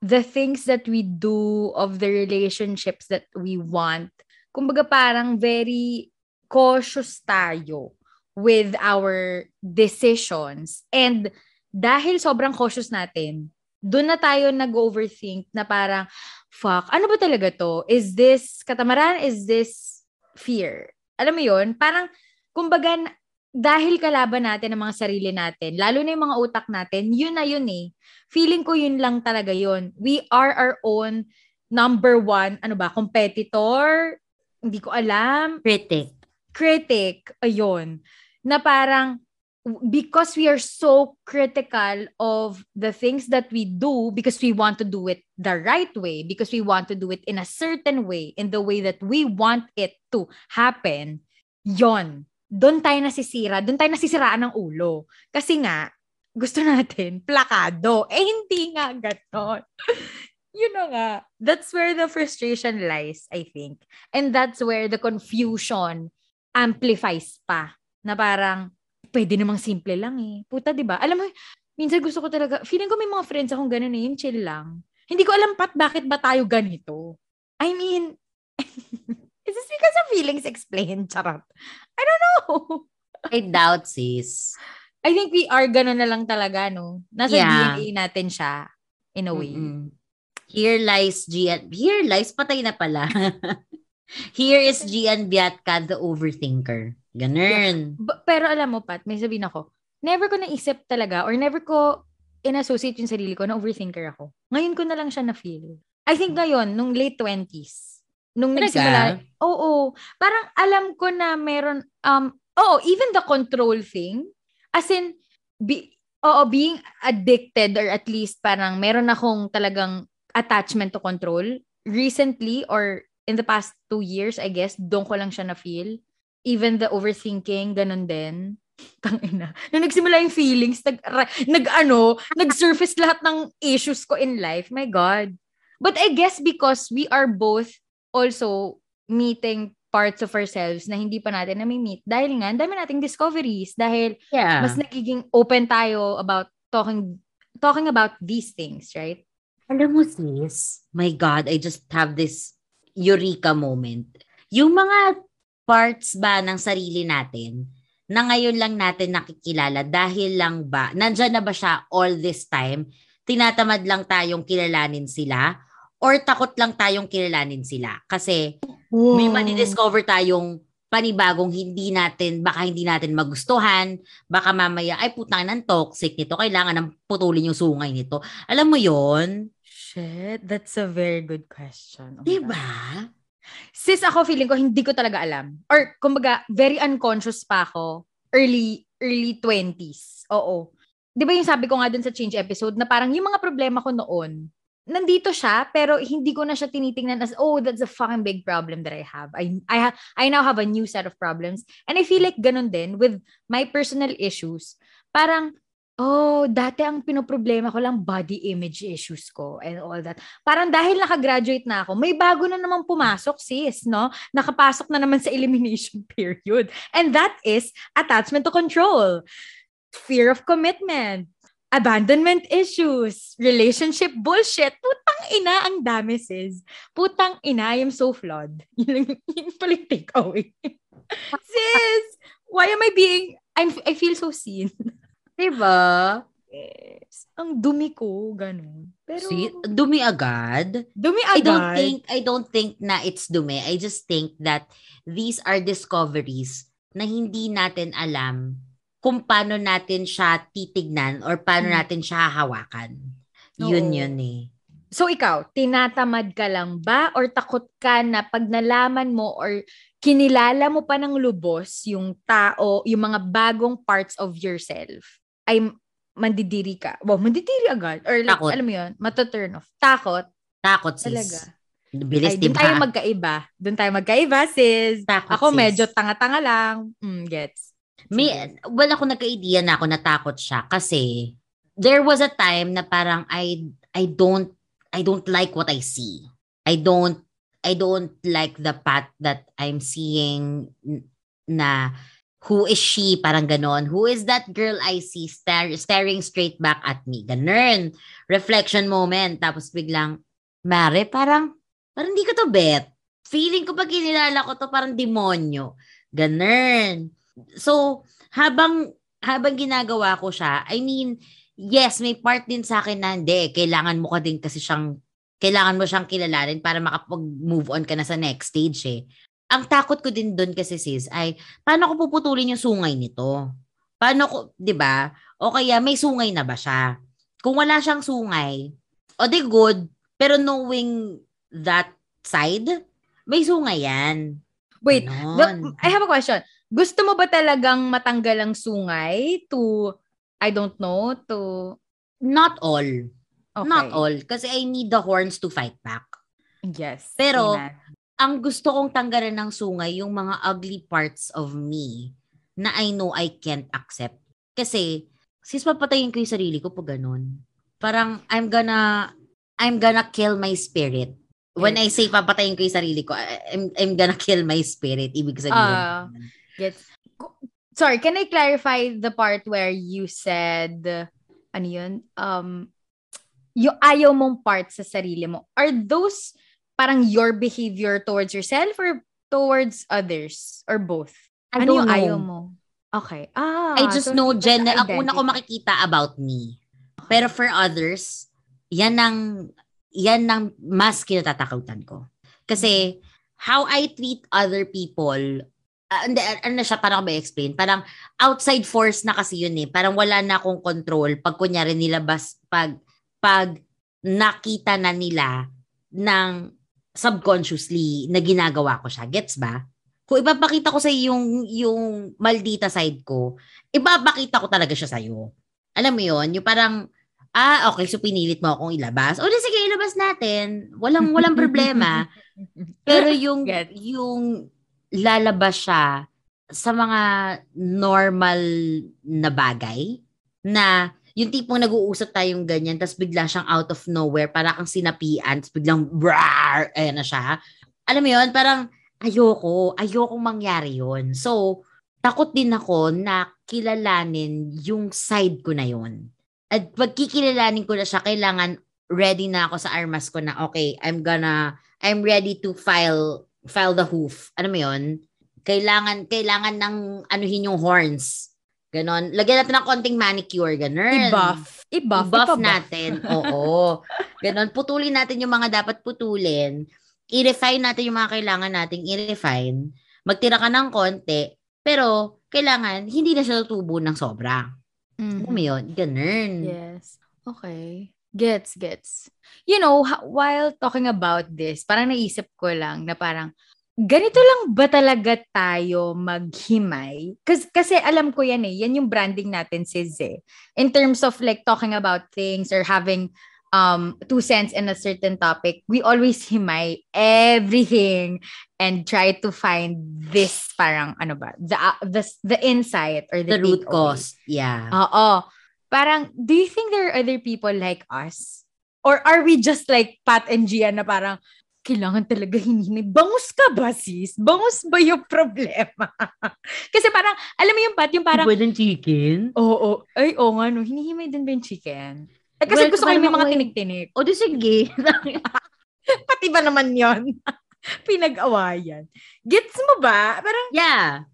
the things that we do, of the relationships that we want, kumbaga parang very cautious tayo with our decisions. And dahil sobrang cautious natin, doon na tayo nag-overthink na parang, fuck, ano ba talaga to? Is this katamaran? Is this fear? Alam mo yon Parang, kumbaga, dahil kalaban natin ang mga sarili natin, lalo na yung mga utak natin, yun na yun eh. Feeling ko yun lang talaga yun. We are our own number one, ano ba, competitor? Hindi ko alam. Critic. Critic, ayun. Na parang, because we are so critical of the things that we do because we want to do it the right way, because we want to do it in a certain way, in the way that we want it to happen, yon doon tayo nasisira, doon tayo nasisiraan ng ulo. Kasi nga, gusto natin, plakado. Eh, hindi nga ganon. you know nga, that's where the frustration lies, I think. And that's where the confusion amplifies pa. Na parang, pwede namang simple lang eh. Puta, di ba? Alam mo, minsan gusto ko talaga, feeling ko may mga friends akong ganun eh, yung chill lang. Hindi ko alam pat bakit ba tayo ganito. I mean, is this because of feelings explained? Charot. I don't know. I doubt, sis. I think we are ganun na lang talaga, no? Nasa Yeah. DNA natin siya, in a way. Mm-mm. Here lies Gian. Here lies, patay na pala. Here is Gian Biatka, the overthinker. Ganun. B- pero alam mo, Pat, may sabihin ako, never ko naisip talaga or never ko in-associate yung sarili ko na overthinker ako. Ngayon ko na lang siya na-feel. I think ngayon, nung late 20s, nung Talaga? nagsimula, oo, parang alam ko na meron, um, oo, even the control thing, as in, be, oo, being addicted or at least parang meron akong talagang attachment to control recently or in the past two years, I guess, doon ko lang siya na-feel. Even the overthinking, ganun din. Tangina. Nung nagsimula yung feelings, nag, ra- nag ano, nag-surface lahat ng issues ko in life. My God. But I guess because we are both also meeting parts of ourselves na hindi pa natin nami-meet. Dahil nga, dami nating discoveries. Dahil Yeah. mas nagiging open tayo about talking talking about these things, right? Alam mo, sis, my God, I just have this eureka moment. Yung mga parts ba ng sarili natin na ngayon lang natin nakikilala dahil lang ba, nandyan na ba siya all this time, tinatamad lang tayong kilalanin sila or takot lang tayong kilalanin sila? Kasi may madi-discover tayong panibagong hindi natin, baka hindi natin magustuhan, baka mamaya, ay putang ng toxic nito, kailangan ng putulin yung sungay nito. Alam mo yon Shit, that's a very good question. Oh Diba? Sis, ako feeling ko, hindi ko talaga alam. Or, kumbaga, very unconscious pa ako. Early, early 20s. Oo. Di ba yung sabi ko nga dun sa change episode na parang yung mga problema ko noon, nandito siya, pero hindi ko na siya tinitingnan as, oh, that's a fucking big problem that I have. I, I, ha- I now have a new set of problems. And I feel like ganun din with my personal issues. Parang, oh, dati ang pinoproblema ko lang body image issues ko and all that. Parang dahil nakagraduate na ako, may bago na naman pumasok, sis, no? Nakapasok na naman sa elimination period. And that is attachment to control, fear of commitment, abandonment issues, relationship bullshit. Putang ina, ang dami, sis. Putang ina, I'm so flawed. Yun, yun pala yung takeaway. sis, why am I being, I'm, I feel so seen. Diba? Yes. Ang dumi ko, ganun. Pero, See, dumi agad. dumi I agad. don't think I don't think na it's dumi. I just think that these are discoveries na hindi natin alam kung paano natin siya titignan or paano Hmm. natin siya hahawakan. Yun Oo. yun eh. So ikaw, tinatamad ka lang ba or takot ka na pag nalaman mo or kinilala mo pa ng lubos yung tao, yung mga bagong parts of yourself, ay mandidiri ka. Wow, mandidiri agad. Or like, Takot. alam mo yun, mataturn off. Takot. Takot sis. Talaga. Bilis, Ay, doon tayo ba? magkaiba. Doon tayo magkaiba, sis. Takot, Ako sis. medyo tanga-tanga lang. Mm, gets. May, well, ako nagka-idea na ako natakot siya kasi there was a time na parang I I don't I don't like what I see. I don't I don't like the path that I'm seeing na who is she parang ganon. Who is that girl I see star- staring straight back at me? Ganon. Reflection moment. Tapos biglang, Mare, parang, parang di ko to bet. Feeling ko pag kinilala ko to parang demonyo. Ganon. So, habang habang ginagawa ko siya, I mean, yes, may part din sa akin na hindi, kailangan mo ka din kasi siyang kailangan mo siyang kilalanin para makapag-move on ka na sa next stage eh. Ang takot ko din doon kasi sis ay paano ko puputulin yung sungay nito? Paano ko, 'di ba? O kaya may sungay na ba siya? Kung wala siyang sungay, o di good, pero knowing that side, may sungay yan. Wait, the- I have a question. Gusto mo ba talagang matanggal ang sungay to, I don't know, to, Not all. okay. Not all. Kasi I need the horns to fight back. Yes. Pero, amen. Ang gusto kong tanggalan ng sungay, yung mga ugly parts of me na I know I can't accept. Kasi, sis, papatayin ko yung sarili ko pag ganun. Parang, I'm gonna, I'm gonna kill my spirit. When I say papatayin ko yung sarili ko, I'm, I'm gonna kill my spirit. Ibig sabihin. Ah. Gets. Ko- Sorry, can I clarify the part where you said, ano yun? Um, yung ayaw mong part sa sarili mo. Are those parang your behavior towards yourself or towards others? Or both? I ano don't yung know. ayaw mo? Okay. Ah, I just so know, the ang una ko makikita about me. Pero for others, yan ang, yan ang mas kinatatakutan ko. Kasi, how I treat other people, ah, hindi, ah, ano na siya, parang ba explain? Parang outside force na kasi yun eh. Parang wala na akong control pag kunyari nilabas, pag, pag nakita na nila ng subconsciously na ginagawa ko siya. Gets ba? Kung ipapakita ko sa yung yung maldita side ko, ipapakita ko talaga siya sa iyo. Alam mo 'yon, yung parang ah, okay, so pinilit mo akong ilabas. O sige, ilabas natin. Walang walang problema. Pero yung Get. yung lalabas siya sa mga normal na bagay na yung tipong nag-uusap tayong ganyan tapos bigla siyang out of nowhere para kang sinapian tapos biglang brar ayan na siya. Alam mo yun, parang ayoko, ayoko mangyari yun. So, takot din ako na kilalanin yung side ko na yun. At pag kikilalanin ko na siya, kailangan ready na ako sa armas ko na okay, I'm gonna I'm ready to file file the hoof. Ano mo 'yon? Kailangan kailangan ng anuhin yung horns. Ganon. Lagyan natin ng konting manicure, ganon. I-buff. I-buff. I-buff natin. Oo. Ganon. Putulin natin yung mga dapat putulin. I-refine natin yung mga kailangan nating i-refine. Magtira ka ng konti. Pero, kailangan, hindi na siya tutubo ng sobra. Mhm. Alam mo yun? Ganun. Yes. Okay. Gets, gets. You know, while talking about this, parang naisip ko lang na parang, ganito lang ba talaga tayo maghimay? Kasi, kasi alam ko yan eh, yan yung branding natin sis eh. In terms of like talking about things or having um two cents in a certain topic, we always himay everything and try to find this parang ano ba, the uh, the, the insight or the, The root cause. Yeah. Oo. Parang, do you think there are other people like us? Or are we just like Pat and Gian na parang, kailangan talaga hinihimay. Bangus ka ba, sis? Bangus ba yung problema? Kasi parang, alam mo yung Pat, yung parang, Pwedeng chicken? oo, ay, oo nga, no, hinihimay din ba yung chicken? Eh, kasi Well, gusto ko yung mga ako eh. tinik-tinik. O di sige. Pati ba naman yon Pinag-awayan. Gets mo ba? Parang, yeah.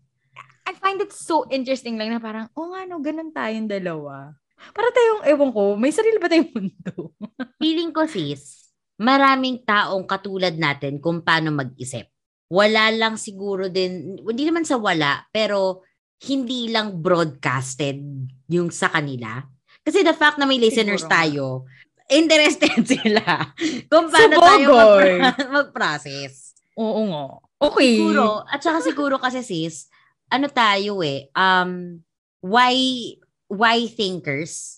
I find it so interesting lang na parang, oh nga no, ganun tayong dalawa. Para tayong, ewan ko, may sarili ba tayong mundo? Feeling ko sis, maraming taong katulad natin kung paano mag-isip. Wala lang siguro din, hindi naman sa wala, pero hindi lang broadcasted yung sa kanila. Kasi the fact na may listeners Siguro. tayo, interested sila kung paano tayo Sabagay. mag- mag-process. Oo nga. Okay. Siguro, at saka siguro kasi sis, ano tayo eh, um, why, why thinkers?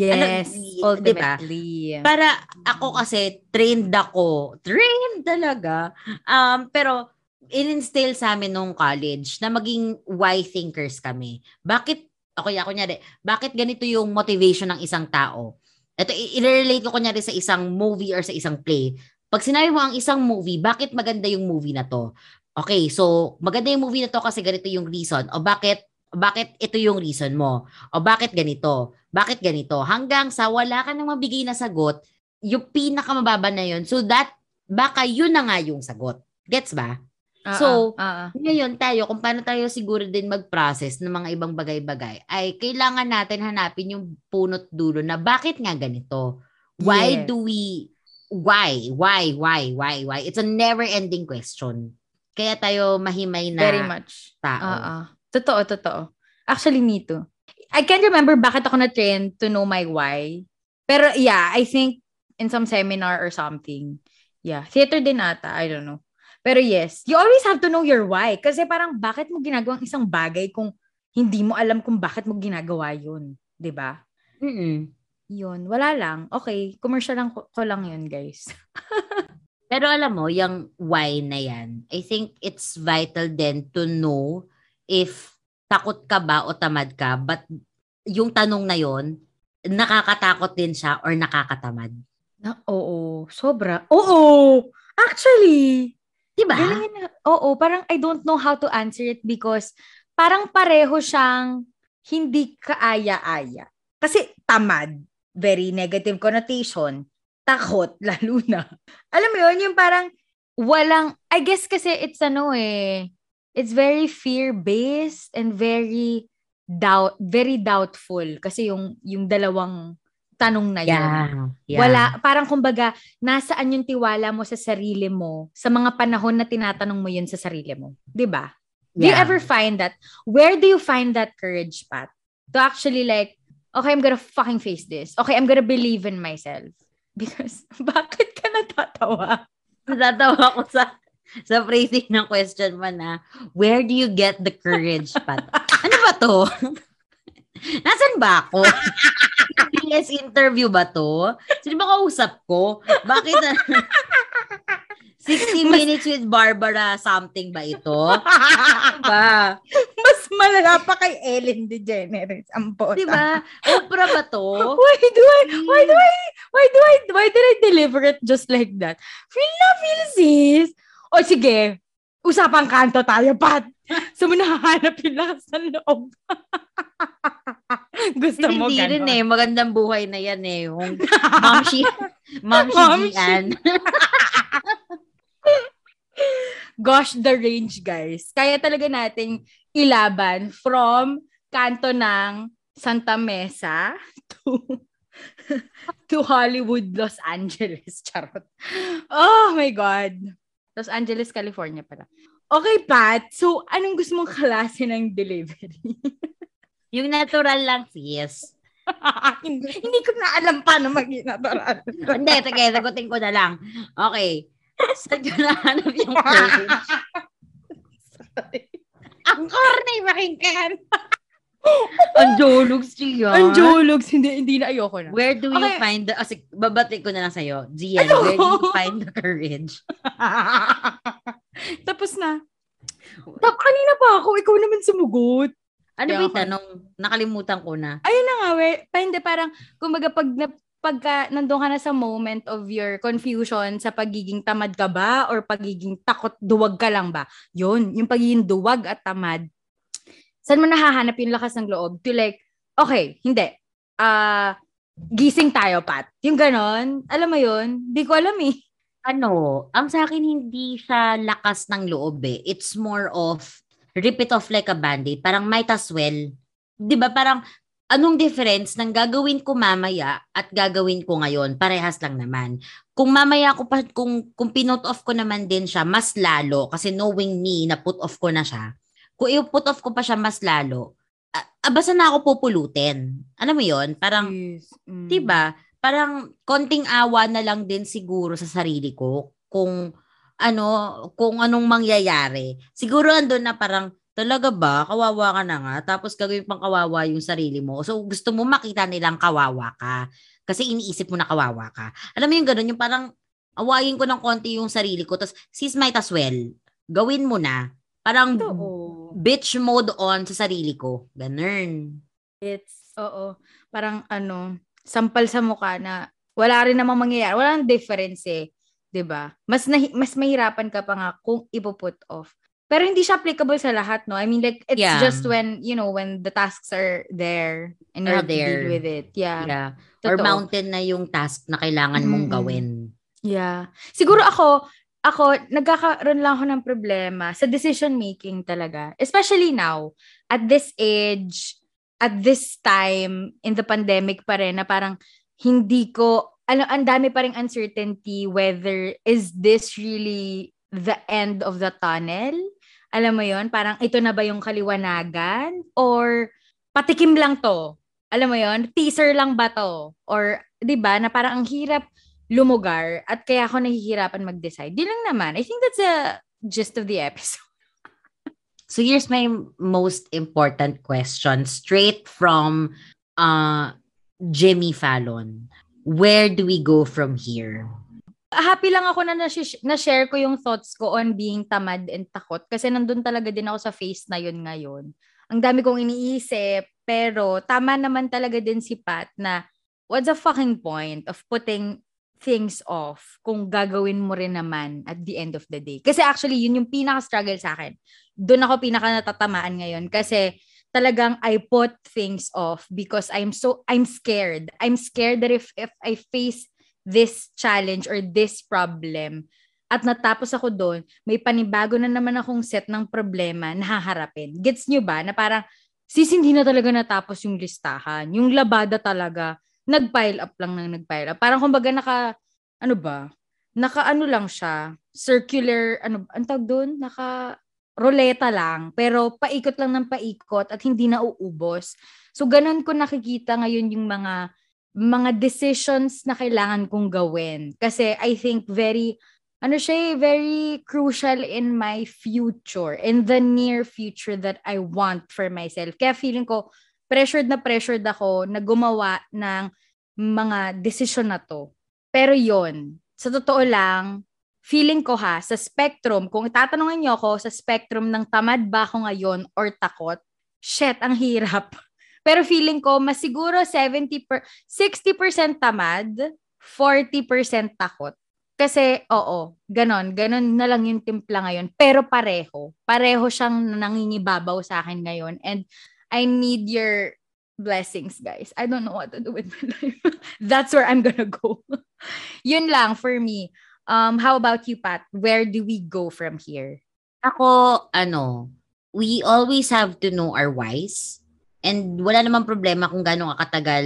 Yes, Ano, ultimately. Para ako kasi trained ako. Trained talaga. Um, pero in-instill sa amin nung college na maging why thinkers kami. Bakit, okay, ako nyari, bakit ganito yung motivation ng isang tao? Ito, i-relate ko kunyari sa isang movie or sa isang play. Pag sinabi mo ang isang movie, bakit maganda yung movie na to? Okay, so maganda yung movie na to kasi ganito yung reason. O bakit bakit ito yung reason mo? O bakit ganito? Bakit ganito? Hanggang sa wala ka nang mabigay na sagot, yung pinakamababa na yun. So that, baka yun na nga yung sagot. Gets ba? Ah, So, ah. Ngayon tayo, kung paano tayo siguro din mag-process ng mga ibang bagay-bagay, ay kailangan natin hanapin yung punot dulo na bakit nga ganito? Why Yes. do we, why, why, why, why, why? It's a never-ending question. Kaya tayo mahimay na very much. tao. Ah. Totoo, totoo. Actually, me too. I can't remember bakit ako na-train to know my why. Pero yeah, I think in some seminar or something. Yeah, theater din ata. I don't know. Pero yes, you always have to know your why. Kasi parang bakit mo ginagawang isang bagay kung hindi mo alam kung bakit mo ginagawa yun. ba? Mm-mm. Yun, wala lang. Okay, commercial lang ko, ko lang yun, guys. Pero alam mo, yung why na yan, I think it's vital then to know if takot ka ba o tamad ka, but yung tanong na yon nakakatakot din siya or nakakatamad. Na, oo, sobra. Oo! Actually, Diba? Galing. Oo, parang I don't know how to answer it because parang pareho siyang hindi kaaya-aya. Kasi tamad, very negative connotation. Takot, lalo na. Alam mo yun, yung parang walang, I guess kasi it's ano eh, it's very fear-based and very doubt, very doubtful. Kasi yung, yung dalawang tanong na yun. Yeah. yeah. Wala, parang kumbaga, nasaan yung tiwala mo sa sarili mo sa mga panahon na tinatanong mo yun sa sarili mo. 'Di ba? Do you Yeah. ever find that? Where do you find that courage, Pat? To actually like, okay, I'm gonna fucking face this. Okay, I'm gonna believe in myself. Because, bakit ka natatawa? Natatawa ko sa sa phrasing ng question mo na, where do you get the courage, Pat? ano ba to? Nasaan ba ako? BS interview ba to? Sino ba kausap ko? Bakit na... 60 minutes with Barbara something ba ito? Ba? Mas malala pa kay Ellen DeGeneres ang bota. Di ba? Oprah ba to? Why do I, why do I, why do I, why did I deliver it just like that? Feel na feel, sis. O sige, usapang kanto tayo, Pat. So, mo nahahanap yung lakas ng loob. Gusto mo Hindi rin ganon? eh. Magandang buhay na yan eh. Yung Ma'am Shi, Ma'am Ma'am Shi Gian. Gosh, the range, guys. Kaya talaga nating ilaban from kanto ng Santa Mesa to to Hollywood, Los Angeles. Charot. Oh my God. Los Angeles, California pala. Okay, Pat. So, anong gusto mong klase ng delivery? Yung natural lang, sis. hindi, hindi ko na alam paano maging natural. Hindi, sige, sagutin ko na lang. Okay. Saan ko nahanap yung courage? Ang corny, pakinggan. Ang jologs siya. Ang jologs. Hindi, hindi na ayoko na. Where do you Okay. find the... Sige, babati ko na lang sa'yo. Gian, Ano? where do you find the courage? Tapos na. Tap, kanina pa ako, ikaw naman sumugot. Ano ba yung tanong? Nakalimutan ko na. Ayun na nga, where, pa, hindi, parang, kumbaga, pag, na, pagka nandun ka na sa moment of your confusion sa pagiging tamad ka ba or pagiging takot, duwag ka lang ba? Yun, yung pagiging duwag at tamad. Saan mo nahahanap yung lakas ng loob to like, okay, hindi. Ah, gising tayo, Pat. Yung ganon, alam mo yun? Di ko alam eh. Ano, ang sa akin hindi siya lakas ng loob eh. It's more of rip it off like a band-aid. Parang might as well. 'Di ba parang anong difference ng gagawin ko mamaya at gagawin ko ngayon? Parehas lang naman. Kung mamaya ko pa kung kung pinut off ko naman din siya mas lalo kasi knowing me na put off ko na siya. Kung i-put off ko pa siya mas lalo, basta na ako pupulutin. Alam mo 'yon? Parang Yes. Mm. 'di ba? Parang konting awa na lang din siguro sa sarili ko kung ano, kung anong mangyayari. Siguro andun na parang talaga ba kawawa ka na nga tapos gagawin pang kawawa yung sarili mo. So gusto mo makita nilang kawawa ka kasi iniisip mo na kawawa ka. Alam mo yung ganun, yung parang awayin ko ng konti yung sarili ko tapos sis might as well. Gawin mo na. Parang Totoo. bitch mode on sa sarili ko. Ganun. It's, oo, parang ano, sampal sa mukha na wala rin namang mangyayari. Walang difference eh. 'di ba? Mas nahi- mas mahirapan ka pa nga kung ipo-put off. Pero hindi siya applicable sa lahat, no? I mean, like, it's Yeah. just when, you know, when the tasks are there and you Are have to deal there. with it. Yeah. Yeah. Or Totoo. mountain na yung task na kailangan mong Mm-mm. gawin. Yeah. Siguro ako, ako, nagkakaroon lang ako ng problema sa decision making talaga. Especially now, at this age, at this time, in the pandemic pa rin, na parang hindi ko, ano, ang dami pa rin uncertainty whether is this really the end of the tunnel? Alam mo yon parang ito na ba yung kaliwanagan? Or patikim lang to? Alam mo yon teaser lang ba to? Or, di ba, na parang ang hirap lumugar at kaya ako nahihirapan mag-decide. Di lang naman. I think that's a gist of the episode. So here's my most important question straight from uh, Jimmy Fallon. Where do we go from here? Happy lang ako na na-share ko yung thoughts ko on being tamad and takot kasi nandun talaga din ako sa face na yun ngayon. Ang dami kong iniisip, pero tama naman talaga din si Pat na what's the fucking point of putting things off kung gagawin mo rin naman at the end of the day. Kasi actually, yun yung pinaka-struggle sa akin. Doon ako pinaka-natatamaan ngayon kasi talagang I put things off because I'm so, I'm scared. I'm scared that if, if I face this challenge or this problem at natapos ako doon, may panibago na naman akong set ng problema na haharapin. Gets nyo ba? Na parang, sis, hindi na talaga natapos yung listahan. Yung labada talaga nag-pile up lang nang nag-pile up. Parang kumbaga naka, ano ba, naka ano lang siya, circular, ano, ang tawag doon? Naka, roleta lang, pero paikot lang ng paikot at hindi na uubos. So, ganun ko nakikita ngayon yung mga mga decisions na kailangan kong gawin. Kasi I think very, ano siya eh, very crucial in my future, in the near future that I want for myself. Kaya feeling ko, pressured na pressured ako na gumawa ng mga desisyon na to. Pero yon sa totoo lang, feeling ko ha, sa spectrum, kung itatanungin niyo ako sa spectrum ng tamad ba ako ngayon or takot, shit, ang hirap. Pero feeling ko, mas siguro 70 per, 60% tamad, 40% takot. Kasi, oo, ganon, ganon na lang yung timpla ngayon. Pero pareho. Pareho siyang nangingibabaw sa akin ngayon. And I need your blessings, guys. I don't know what to do with my life. That's where I'm gonna go. Yun lang for me. Um, how about you, Pat? Where do we go from here? Ako, ano, we always have to know our whys. And wala namang problema kung gano'ng katagal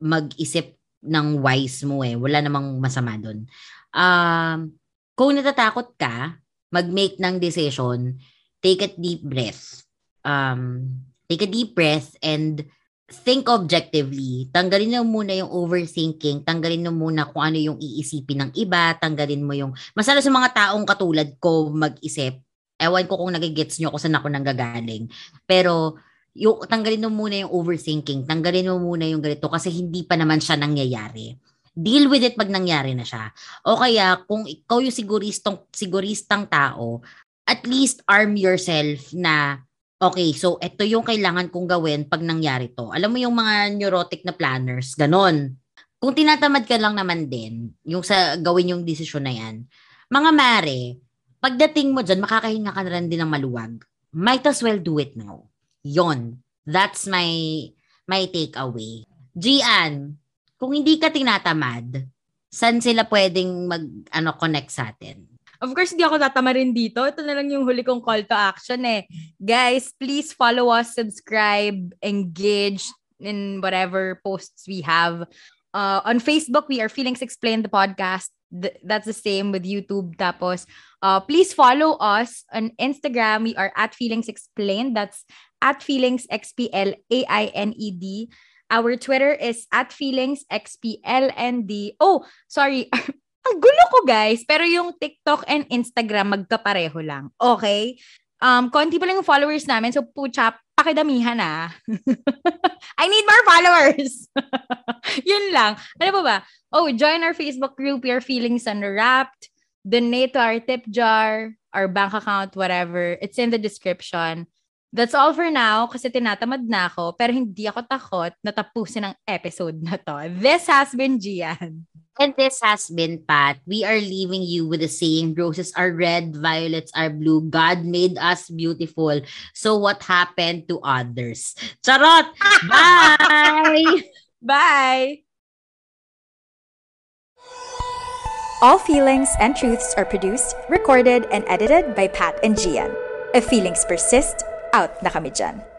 mag-isip ng whys mo eh. Wala namang masama doon. Um, kung natatakot ka, mag-make ng decision, take a deep breath. Um, take a deep breath and think objectively. Tanggalin mo muna yung overthinking, tanggalin mo muna kung ano yung iisipin ng iba, tanggalin mo yung masala sa mga taong katulad ko mag-isip. Ewan ko kung nagigets nyo kung saan ako nanggagaling. Pero yung tanggalin mo muna yung overthinking, tanggalin mo muna yung ganito kasi hindi pa naman siya nangyayari. Deal with it pag nangyari na siya. O kaya kung ikaw yung siguristong siguristang tao, at least arm yourself na okay, so ito yung kailangan kong gawin pag nangyari to. Alam mo yung mga neurotic na planners, ganon. Kung tinatamad ka lang naman din, yung sa gawin yung desisyon na yan, mga mare, pagdating mo dyan, makakahinga ka na rin din ng maluwag. Might as well do it now. Yon. That's my my takeaway. Gian, kung hindi ka tinatamad, saan sila pwedeng mag ano connect sa atin? Of course, hindi ako tatamarin dito. Ito na lang yung huli kong call to action eh. Guys, please follow us, subscribe, engage in whatever posts we have. Uh, on Facebook, we are Feelings Explained, the podcast. Th- that's the same with YouTube. Tapos, uh, please follow us on Instagram. We are at Feelings Explained. That's at Feelings X-P-L-A-I-N-E-D. Our Twitter is at Feelings X-P-L-N-D. Oh, sorry. Ang gulo ko, guys. Pero yung TikTok and Instagram, magkapareho lang. Okay? Um, konti pa lang yung followers namin. So, pucha, pakidamihan ah. I need more followers. Yun lang. Ano ba ba? Oh, join our Facebook group, Your Feelings Unwrapped. Donate to our tip jar, our bank account, whatever. It's in the description. That's all for now kasi tinatamad na ako pero hindi ako takot na tapusin ang episode na to. This has been Gian. And this has been Pat. We are leaving you with the saying roses are red, violets are blue. God made us beautiful. So what happened to others? Charot! Bye! Bye! All feelings and truths are produced, recorded, and edited by Pat and Gian. If feelings persist, out na kami dyan.